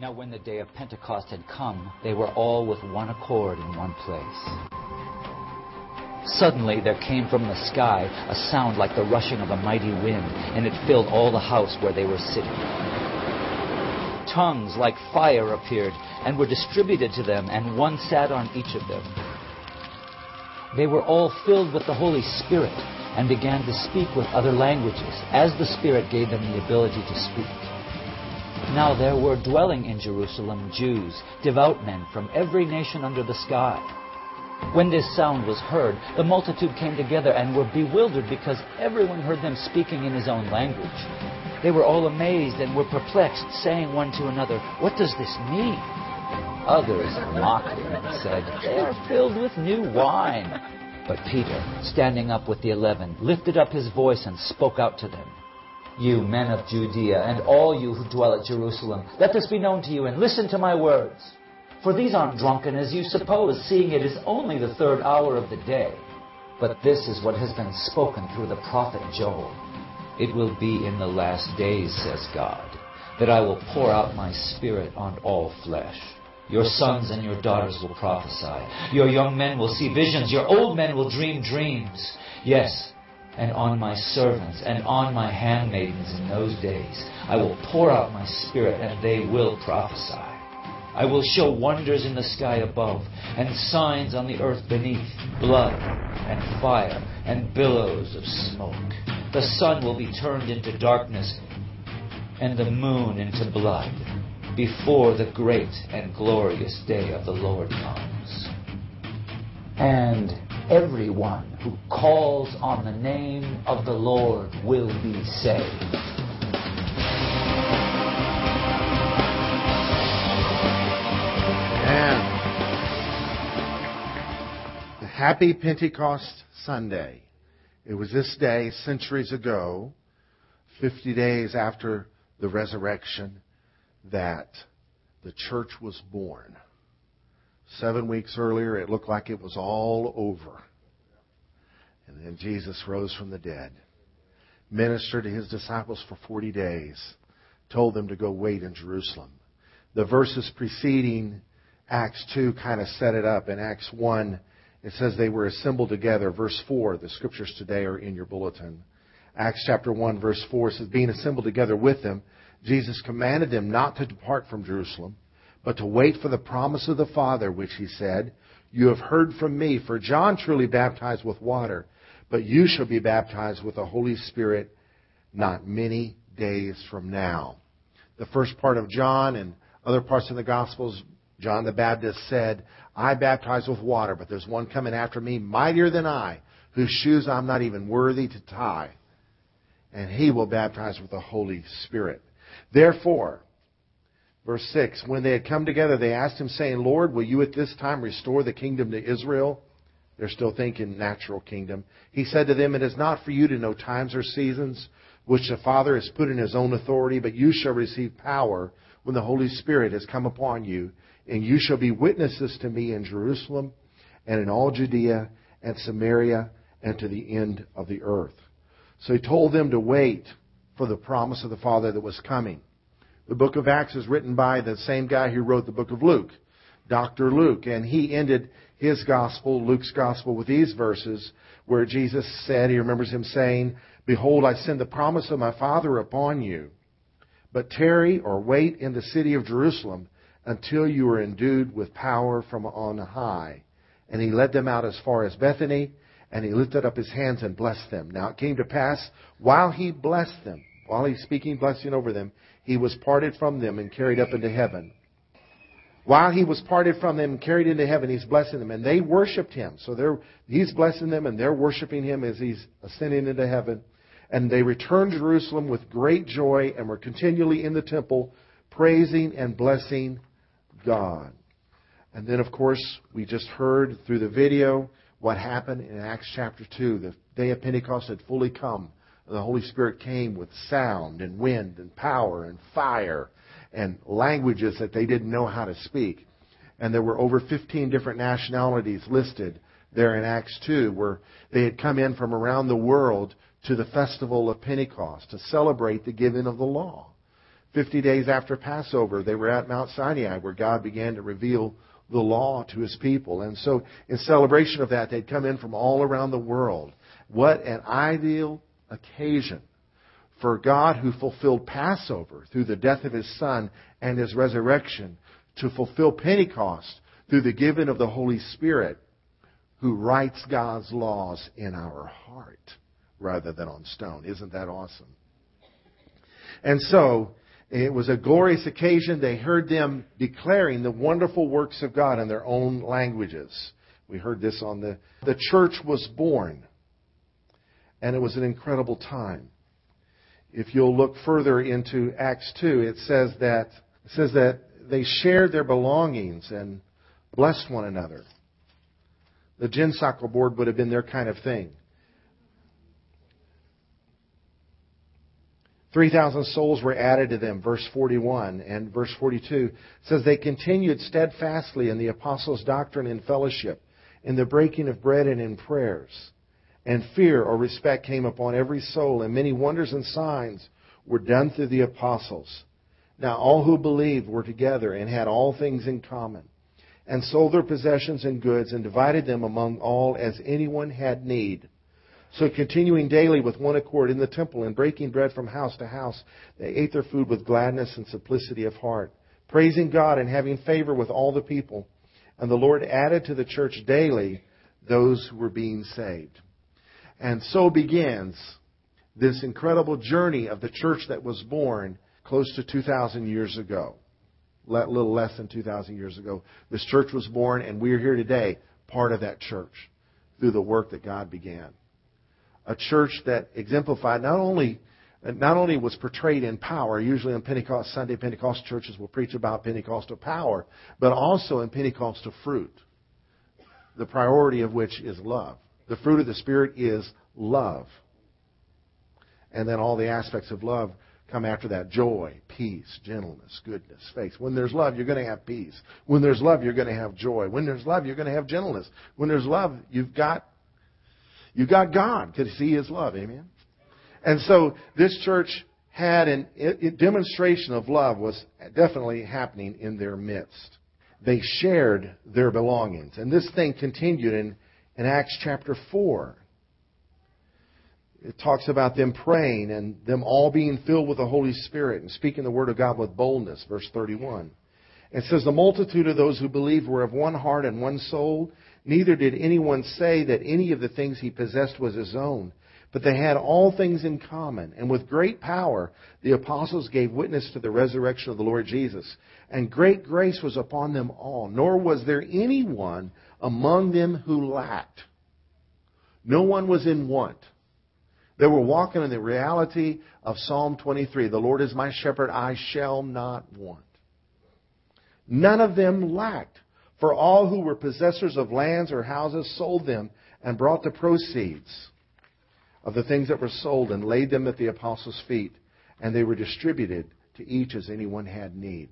Now, when the day of Pentecost had come, they were all with one accord in one place. Suddenly there came from the sky a sound like the rushing of a mighty wind, and it filled all the house where they were sitting. Tongues like fire appeared and were distributed to them, and one sat on each of them. They were all filled with the Holy Spirit and began to speak with other languages, as the Spirit gave them the ability to speak. Now there were dwelling in Jerusalem Jews, devout men from every nation under the sky. When this sound was heard, the multitude came together and were bewildered because everyone heard them speaking in his own language. They were all amazed and were perplexed, saying one to another, What does this mean? Others mocked him and said, They are filled with new wine. But Peter, standing up with the eleven, lifted up his voice and spoke out to them. You men of Judea, and all you who dwell at Jerusalem, let this be known to you, and listen to my words. For these aren't drunken as you suppose, seeing it is only the third hour of the day. But this is what has been spoken through the prophet Joel. It will be in the last days, says God, that I will pour out my spirit on all flesh. Your sons and your daughters will prophesy. Your young men will see visions. Your old men will dream dreams. Yes, and on my servants and on my handmaidens in those days I will pour out my spirit, and they will prophesy. I will show wonders in the sky above, and signs on the earth beneath blood, and fire, and billows of smoke. The sun will be turned into darkness, and the moon into blood, before the great and glorious day of the Lord comes. And everyone who calls on the name of the Lord will be saved. And the happy Pentecost Sunday. It was this day centuries ago, 50 days after the resurrection, that the church was born. Seven weeks earlier, it looked like it was all over. And then Jesus rose from the dead, ministered to his disciples for 40 days, told them to go wait in Jerusalem. The verses preceding Acts 2 kind of set it up. In Acts 1, it says they were assembled together. Verse 4, the scriptures today are in your bulletin. Acts chapter 1, verse 4 says, Being assembled together with them, Jesus commanded them not to depart from Jerusalem, but to wait for the promise of the Father, which he said, You have heard from me, for John truly baptized with water, but you shall be baptized with the Holy Spirit not many days from now. The first part of John and other parts of the Gospels, John the Baptist said, I baptize with water, but there's one coming after me, mightier than I, whose shoes I'm not even worthy to tie. And he will baptize with the Holy Spirit. Therefore, verse 6, when they had come together, they asked him, saying, Lord, will you at this time restore the kingdom to Israel? They're still thinking natural kingdom. He said to them, It is not for you to know times or seasons which the Father has put in his own authority, but you shall receive power when the Holy Spirit has come upon you, and you shall be witnesses to me in Jerusalem and in all Judea and Samaria and to the end of the earth. So he told them to wait for the promise of the Father that was coming. The book of Acts is written by the same guy who wrote the book of Luke, Dr. Luke, and he ended his gospel, Luke's gospel, with these verses where Jesus said, he remembers him saying, Behold, I send the promise of my Father upon you. But tarry or wait in the city of Jerusalem until you are endued with power from on high. And he led them out as far as Bethany, and he lifted up his hands and blessed them. Now it came to pass, while he blessed them, while he's speaking blessing over them, he was parted from them and carried up into heaven. While he was parted from them and carried into heaven, he's blessing them. And they worshiped him. So he's blessing them and they're worshiping him as he's ascending into heaven. And they returned to Jerusalem with great joy and were continually in the temple praising and blessing God. And then, of course, we just heard through the video what happened in Acts chapter 2. The day of Pentecost had fully come. And the Holy Spirit came with sound and wind and power and fire and languages that they didn't know how to speak. And there were over 15 different nationalities listed there in Acts 2 where they had come in from around the world to the festival of Pentecost to celebrate the giving of the law. 50 days after Passover, they were at Mount Sinai where God began to reveal the law to his people. And so, in celebration of that, they'd come in from all around the world. What an ideal occasion for God who fulfilled Passover through the death of his Son and his resurrection to fulfill Pentecost through the giving of the Holy Spirit who writes God's laws in our heart rather than on stone. Isn't that awesome? And so, it was a glorious occasion. They heard them declaring the wonderful works of God in their own languages. We heard this on the, the church was born. And it was an incredible time. If you'll look further into Acts 2, it says that, it says that they shared their belongings and blessed one another. The gin board would have been their kind of thing. 3,000 souls were added to them, verse 41. And verse 42 says, They continued steadfastly in the apostles' doctrine and fellowship, in the breaking of bread and in prayers. And fear or respect came upon every soul, and many wonders and signs were done through the apostles. Now all who believed were together and had all things in common, and sold their possessions and goods, and divided them among all as anyone had need. So continuing daily with one accord in the temple and breaking bread from house to house, they ate their food with gladness and simplicity of heart, praising God and having favor with all the people. And the Lord added to the church daily those who were being saved. And so begins this incredible journey of the church that was born close to 2,000 years ago. A little less than 2,000 years ago. This church was born, and we are here today, part of that church, through the work that God began a church that exemplified not only not only was portrayed in power, usually on Pentecost Sunday, Pentecostal churches will preach about Pentecostal power, but also in Pentecostal fruit, the priority of which is love. The fruit of the Spirit is love. And then all the aspects of love come after that joy, peace, gentleness, goodness, faith. When there's love, you're going to have peace. When there's love, you're going to have joy. When there's love, you're going to have gentleness. When there's love, you've got you got God because see His love. Amen. And so this church had a demonstration of love was definitely happening in their midst. They shared their belongings. And this thing continued in, in Acts chapter 4. It talks about them praying and them all being filled with the Holy Spirit and speaking the Word of God with boldness, verse 31. It says, The multitude of those who believed were of one heart and one soul. Neither did anyone say that any of the things he possessed was his own, but they had all things in common. And with great power, the apostles gave witness to the resurrection of the Lord Jesus. And great grace was upon them all, nor was there anyone among them who lacked. No one was in want. They were walking in the reality of Psalm 23. The Lord is my shepherd, I shall not want. None of them lacked. For all who were possessors of lands or houses sold them and brought the proceeds of the things that were sold and laid them at the apostles' feet, and they were distributed to each as anyone had need.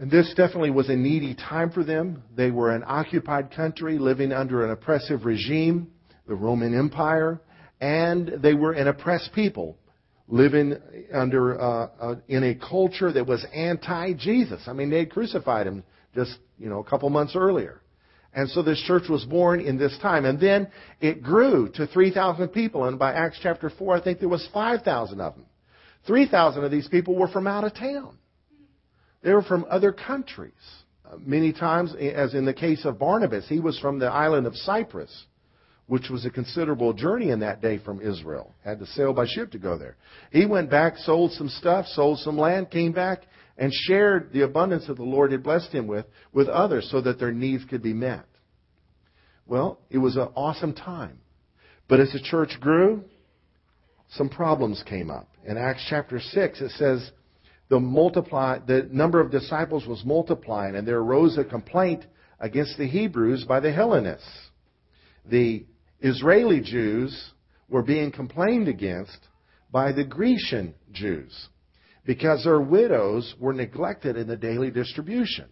And this definitely was a needy time for them. They were an occupied country living under an oppressive regime, the Roman Empire, and they were an oppressed people living under uh, uh, in a culture that was anti-Jesus. I mean, they had crucified him just you know a couple months earlier, and so this church was born in this time, and then it grew to three thousand people, and by Acts chapter four, I think there was five thousand of them. Three thousand of these people were from out of town. They were from other countries. Uh, many times, as in the case of Barnabas, he was from the island of Cyprus which was a considerable journey in that day from Israel. Had to sail by ship to go there. He went back, sold some stuff, sold some land, came back, and shared the abundance that the Lord had blessed him with with others so that their needs could be met. Well, it was an awesome time. But as the church grew, some problems came up. In Acts chapter 6, it says the multiply the number of disciples was multiplying and there arose a complaint against the Hebrews by the Hellenists. The Israeli Jews were being complained against by the Grecian Jews because their widows were neglected in the daily distribution.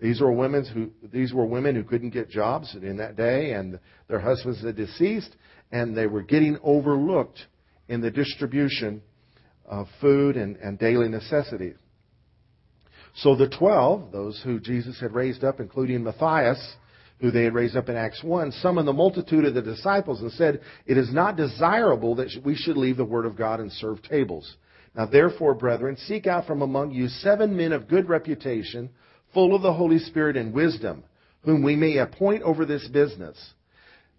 These were women who these were women who couldn't get jobs in that day, and their husbands had deceased, and they were getting overlooked in the distribution of food and, and daily necessities. So the twelve, those who Jesus had raised up, including Matthias, who they had raised up in Acts 1, summoned the multitude of the disciples and said, It is not desirable that we should leave the word of God and serve tables. Now therefore, brethren, seek out from among you seven men of good reputation, full of the Holy Spirit and wisdom, whom we may appoint over this business.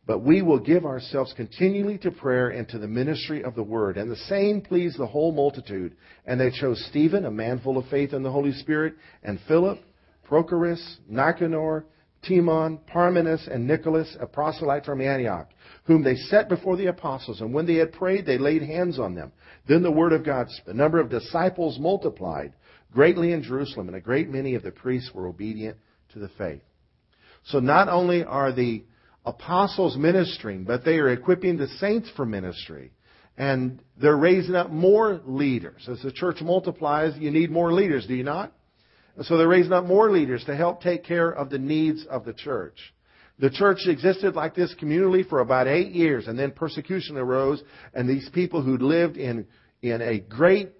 But we will give ourselves continually to prayer and to the ministry of the word. And the same pleased the whole multitude. And they chose Stephen, a man full of faith in the Holy Spirit, and Philip, Prochorus, Nicanor, Timon, Parmenas, and Nicholas, a proselyte from Antioch, whom they set before the apostles. And when they had prayed, they laid hands on them. Then the word of God, the number of disciples multiplied greatly in Jerusalem, and a great many of the priests were obedient to the faith. So not only are the apostles ministering, but they are equipping the saints for ministry. And they're raising up more leaders. As the church multiplies, you need more leaders, do you not? So they're raising up more leaders to help take care of the needs of the church. The church existed like this communally for about eight years, and then persecution arose, and these people who'd lived in, in a great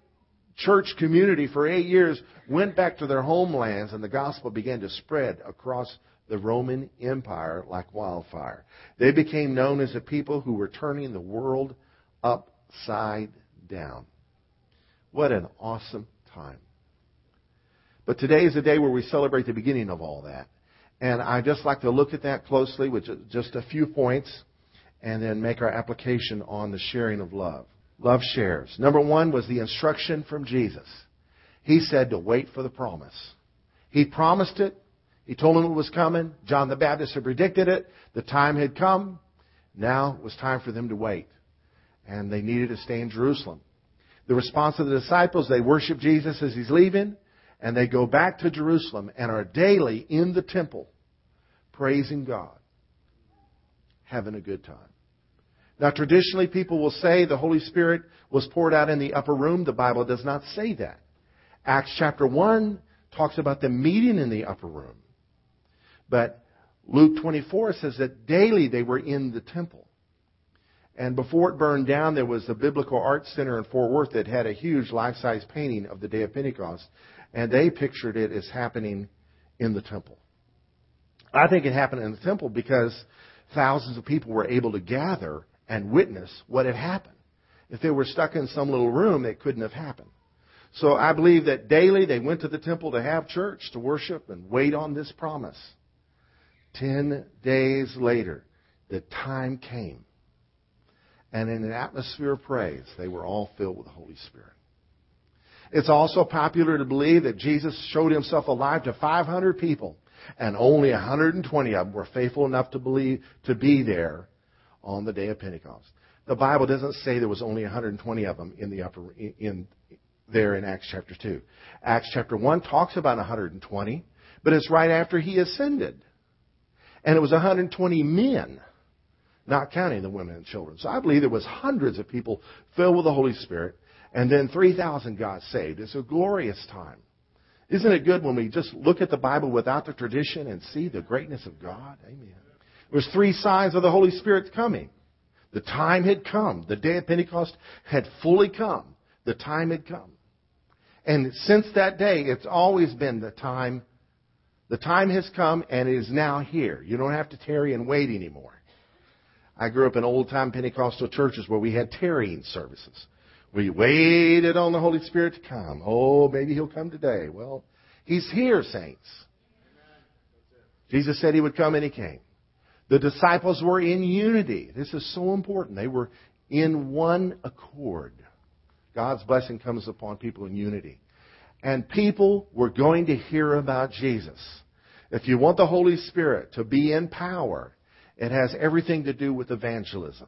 church community for eight years went back to their homelands, and the gospel began to spread across the Roman Empire like wildfire. They became known as a people who were turning the world upside down. What an awesome time. But today is a day where we celebrate the beginning of all that. And I just like to look at that closely with just a few points and then make our application on the sharing of love. Love shares. Number one was the instruction from Jesus. He said to wait for the promise. He promised it. He told them it was coming. John the Baptist had predicted it. The time had come. Now it was time for them to wait. And they needed to stay in Jerusalem. The response of the disciples, they worship Jesus as he's leaving, and they go back to Jerusalem and are daily in the temple praising God, having a good time. Now, traditionally, people will say the Holy Spirit was poured out in the upper room. The Bible does not say that. Acts chapter 1 talks about them meeting in the upper room. But Luke 24 says that daily they were in the temple. And before it burned down, there was the Biblical Art Center in Fort Worth that had a huge life-size painting of the day of Pentecost. And they pictured it as happening in the temple. I think it happened in the temple because thousands of people were able to gather and witness what had happened. If they were stuck in some little room, it couldn't have happened. So I believe that daily they went to the temple to have church, to worship, and wait on this promise. Ten days later, the time came. And in an atmosphere of praise, they were all filled with the Holy Spirit. It's also popular to believe that Jesus showed himself alive to 500 people, and only 120 of them were faithful enough to believe to be there on the day of Pentecost. The Bible doesn't say there was only 120 of them in the upper in there in Acts chapter 2. Acts chapter 1 talks about 120, but it's right after he ascended. And it was 120 men, not counting the women and children. So I believe there was hundreds of people filled with the Holy Spirit, and then 3,000 got saved. It's a glorious time. Isn't it good when we just look at the Bible without the tradition and see the greatness of God? Amen. There was three signs of the Holy Spirit coming. The time had come. The day of Pentecost had fully come. The time had come. And since that day, it's always been the time the time has come and it is now here. You don't have to tarry and wait anymore. I grew up in old time Pentecostal churches where we had tarrying services. We waited on the Holy Spirit to come. Oh, maybe He'll come today. Well, He's here, saints. Jesus said He would come and He came. The disciples were in unity. This is so important. They were in one accord. God's blessing comes upon people in unity and people were going to hear about Jesus. If you want the Holy Spirit to be in power, it has everything to do with evangelism.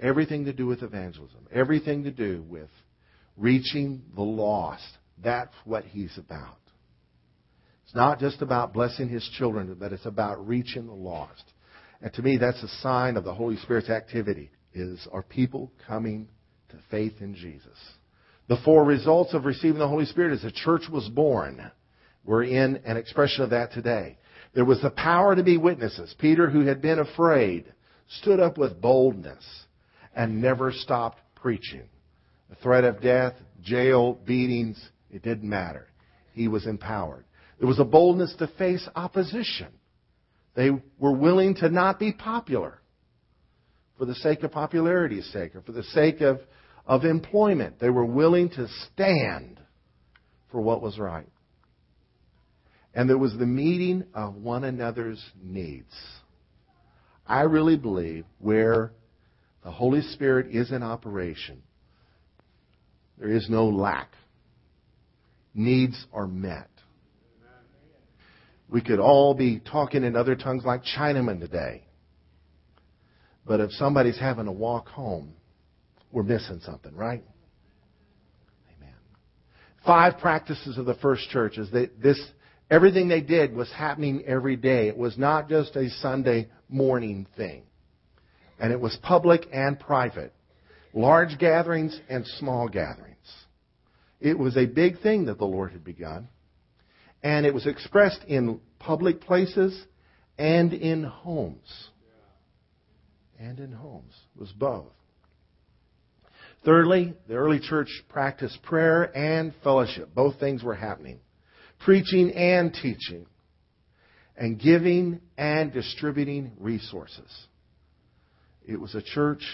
Everything to do with evangelism. Everything to do with reaching the lost. That's what he's about. It's not just about blessing his children, but it's about reaching the lost. And to me, that's a sign of the Holy Spirit's activity, is are people coming to faith in Jesus. The four results of receiving the Holy Spirit is the church was born. We're in an expression of that today. There was the power to be witnesses. Peter, who had been afraid, stood up with boldness and never stopped preaching. the threat of death, jail, beatings, it didn't matter. He was empowered. There was a boldness to face opposition. They were willing to not be popular for the sake of popularity's sake or for the sake of, of employment. They were willing to stand for what was right. And there was the meeting of one another's needs. I really believe where the Holy Spirit is in operation, there is no lack. Needs are met. We could all be talking in other tongues like Chinamen today. But if somebody's having to walk home, we're missing something, right? Amen. Five practices of the first church is that this everything they did was happening every day. It was not just a Sunday morning thing. And it was public and private. Large gatherings and small gatherings. It was a big thing that the Lord had begun. And it was expressed in public places and in homes and in homes. It was both. Thirdly, the early church practiced prayer and fellowship. Both things were happening. Preaching and teaching. And giving and distributing resources. It was a church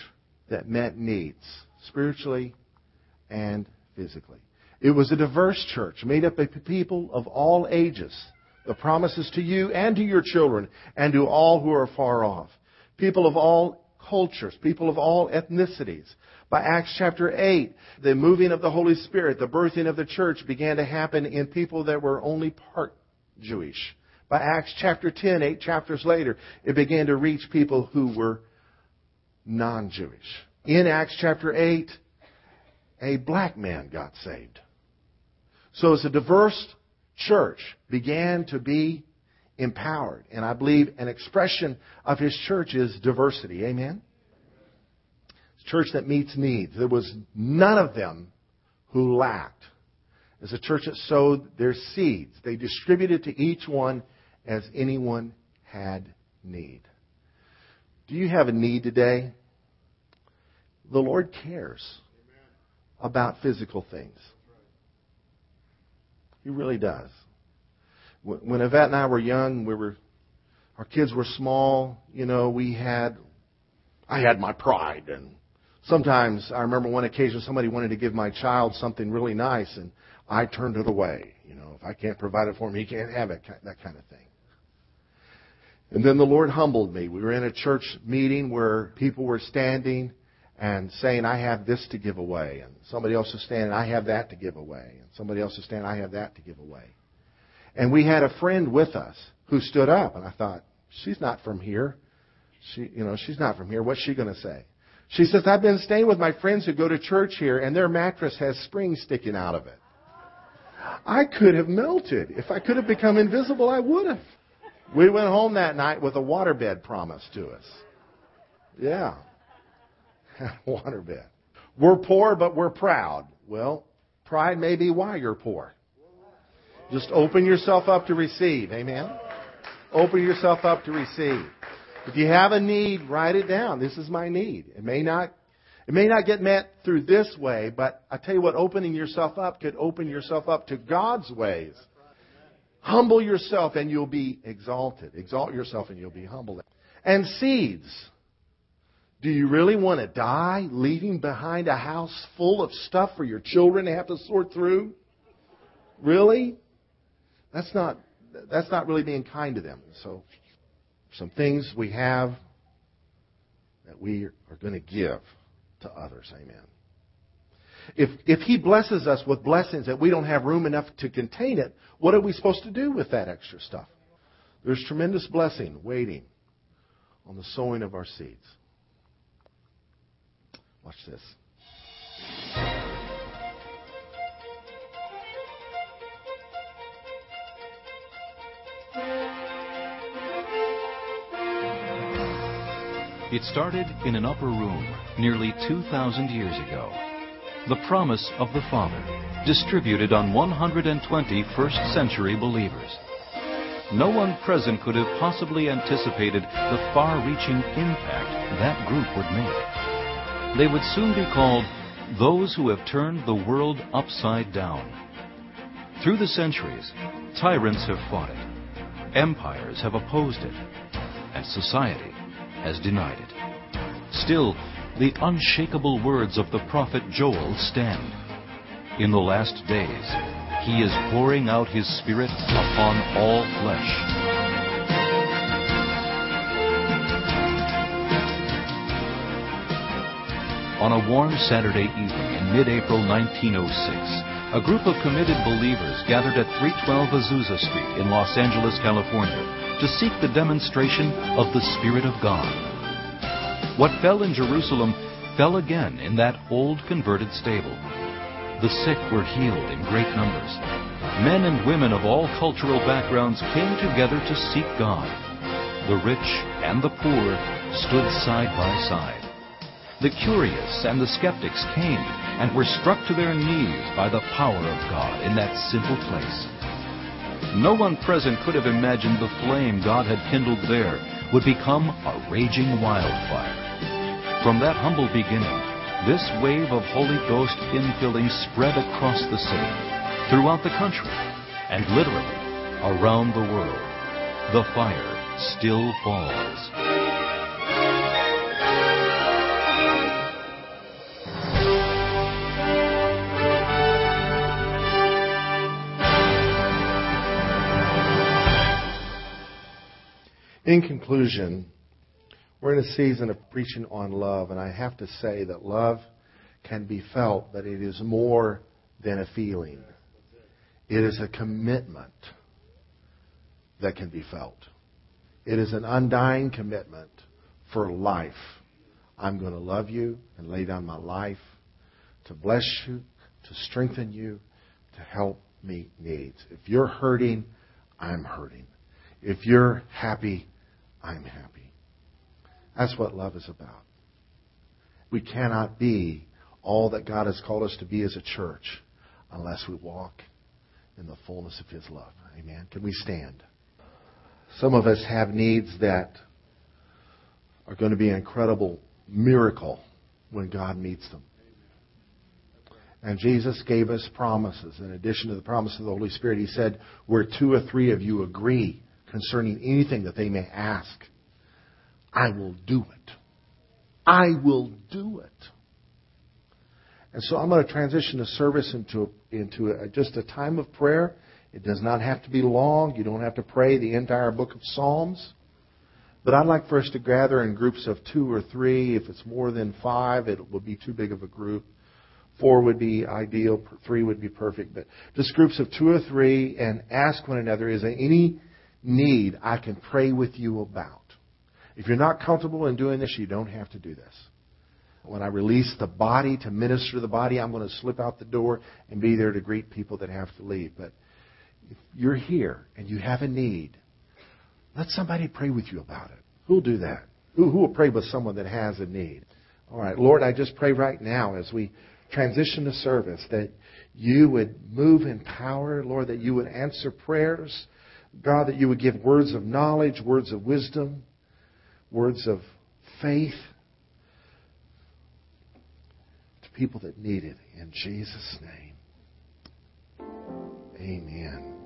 that met needs, spiritually and physically. It was a diverse church made up of people of all ages. The promises to you and to your children and to all who are far off people of all cultures, people of all ethnicities. By Acts chapter 8, the moving of the Holy Spirit, the birthing of the church began to happen in people that were only part Jewish. By Acts chapter 10, eight chapters later, it began to reach people who were non-Jewish. In Acts chapter 8, a black man got saved. So as a diverse church began to be empowered. And I believe an expression of his church is diversity. Amen? It's a church that meets needs. There was none of them who lacked. It's a church that sowed their seeds. They distributed to each one as anyone had need. Do you have a need today? The Lord cares about physical things. He really does when Yvette and I were young, we were, our kids were small, you know, we had, I had my pride and sometimes I remember one occasion somebody wanted to give my child something really nice and I turned it away. You know, if I can't provide it for him, he can't have it, that kind of thing. And then the Lord humbled me. We were in a church meeting where people were standing and saying, I have this to give away. And somebody else is standing, I have that to give away. And somebody else is standing, I have that to give away. And we had a friend with us who stood up, and I thought, she's not from here. She, you know, she's not from here. What's she going to say? She says, I've been staying with my friends who go to church here, and their mattress has springs sticking out of it. I could have melted. If I could have become invisible, I would have. We went home that night with a waterbed promised to us. Yeah. waterbed. We're poor, but we're proud. Well, pride may be why you're poor. Just open yourself up to receive. Amen. Open yourself up to receive. If you have a need, write it down. This is my need. It may not it may not get met through this way, but I tell you what, opening yourself up could open yourself up to God's ways. Humble yourself and you'll be exalted. Exalt yourself and you'll be humbled. And seeds. Do you really want to die leaving behind a house full of stuff for your children to have to sort through? Really? That's not, that's not really being kind to them. So, some things we have that we are going to give to others. Amen. If, if He blesses us with blessings that we don't have room enough to contain it, what are we supposed to do with that extra stuff? There's tremendous blessing waiting on the sowing of our seeds. Watch this. It started in an upper room nearly 2,000 years ago. The promise of the Father, distributed on 120 first century believers. No one present could have possibly anticipated the far reaching impact that group would make. They would soon be called those who have turned the world upside down. Through the centuries, tyrants have fought it, empires have opposed it, and society has denied it. Still, the unshakable words of the prophet Joel stand. In the last days, he is pouring out his Spirit upon all flesh. On a warm Saturday evening in mid-April 1906, a group of committed believers gathered at 312 Azusa Street in Los Angeles, California, to seek the demonstration of the Spirit of God. What fell in Jerusalem fell again in that old converted stable. The sick were healed in great numbers. Men and women of all cultural backgrounds came together to seek God. The rich and the poor stood side by side. The curious and the skeptics came and were struck to their knees by the power of God in that simple place. No one present could have imagined the flame God had kindled there would become a raging wildfire. From that humble beginning, this wave of Holy Ghost infilling spread across the city, throughout the country, and literally around the world. The fire still falls. In conclusion, we're in a season of preaching on love, and I have to say that love can be felt, but it is more than a feeling. It is a commitment that can be felt. It is an undying commitment for life. I'm going to love you and lay down my life to bless you, to strengthen you, to help meet needs. If you're hurting, I'm hurting. If you're happy, I'm happy. That's what love is about. We cannot be all that God has called us to be as a church unless we walk in the fullness of His love. Amen. Can we stand? Some of us have needs that are going to be an incredible miracle when God meets them. And Jesus gave us promises. In addition to the promise of the Holy Spirit, He said, Where two or three of you agree concerning anything that they may ask, I will do it. I will do it. And so I'm going to transition the service into, into a, just a time of prayer. It does not have to be long. You don't have to pray the entire book of Psalms. But I'd like for us to gather in groups of two or three. If it's more than five, it will be too big of a group. Four would be ideal. Three would be perfect. But just groups of two or three and ask one another, is there any need I can pray with you about. If you're not comfortable in doing this, you don't have to do this. When I release the body to minister the body, I'm going to slip out the door and be there to greet people that have to leave. But if you're here and you have a need, let somebody pray with you about it. Who'll do that? Who, who will pray with someone that has a need? All right, Lord, I just pray right now as we transition to service that you would move in power, Lord, that you would answer prayers God, that you would give words of knowledge, words of wisdom, words of faith to people that need it. In Jesus' name. Amen.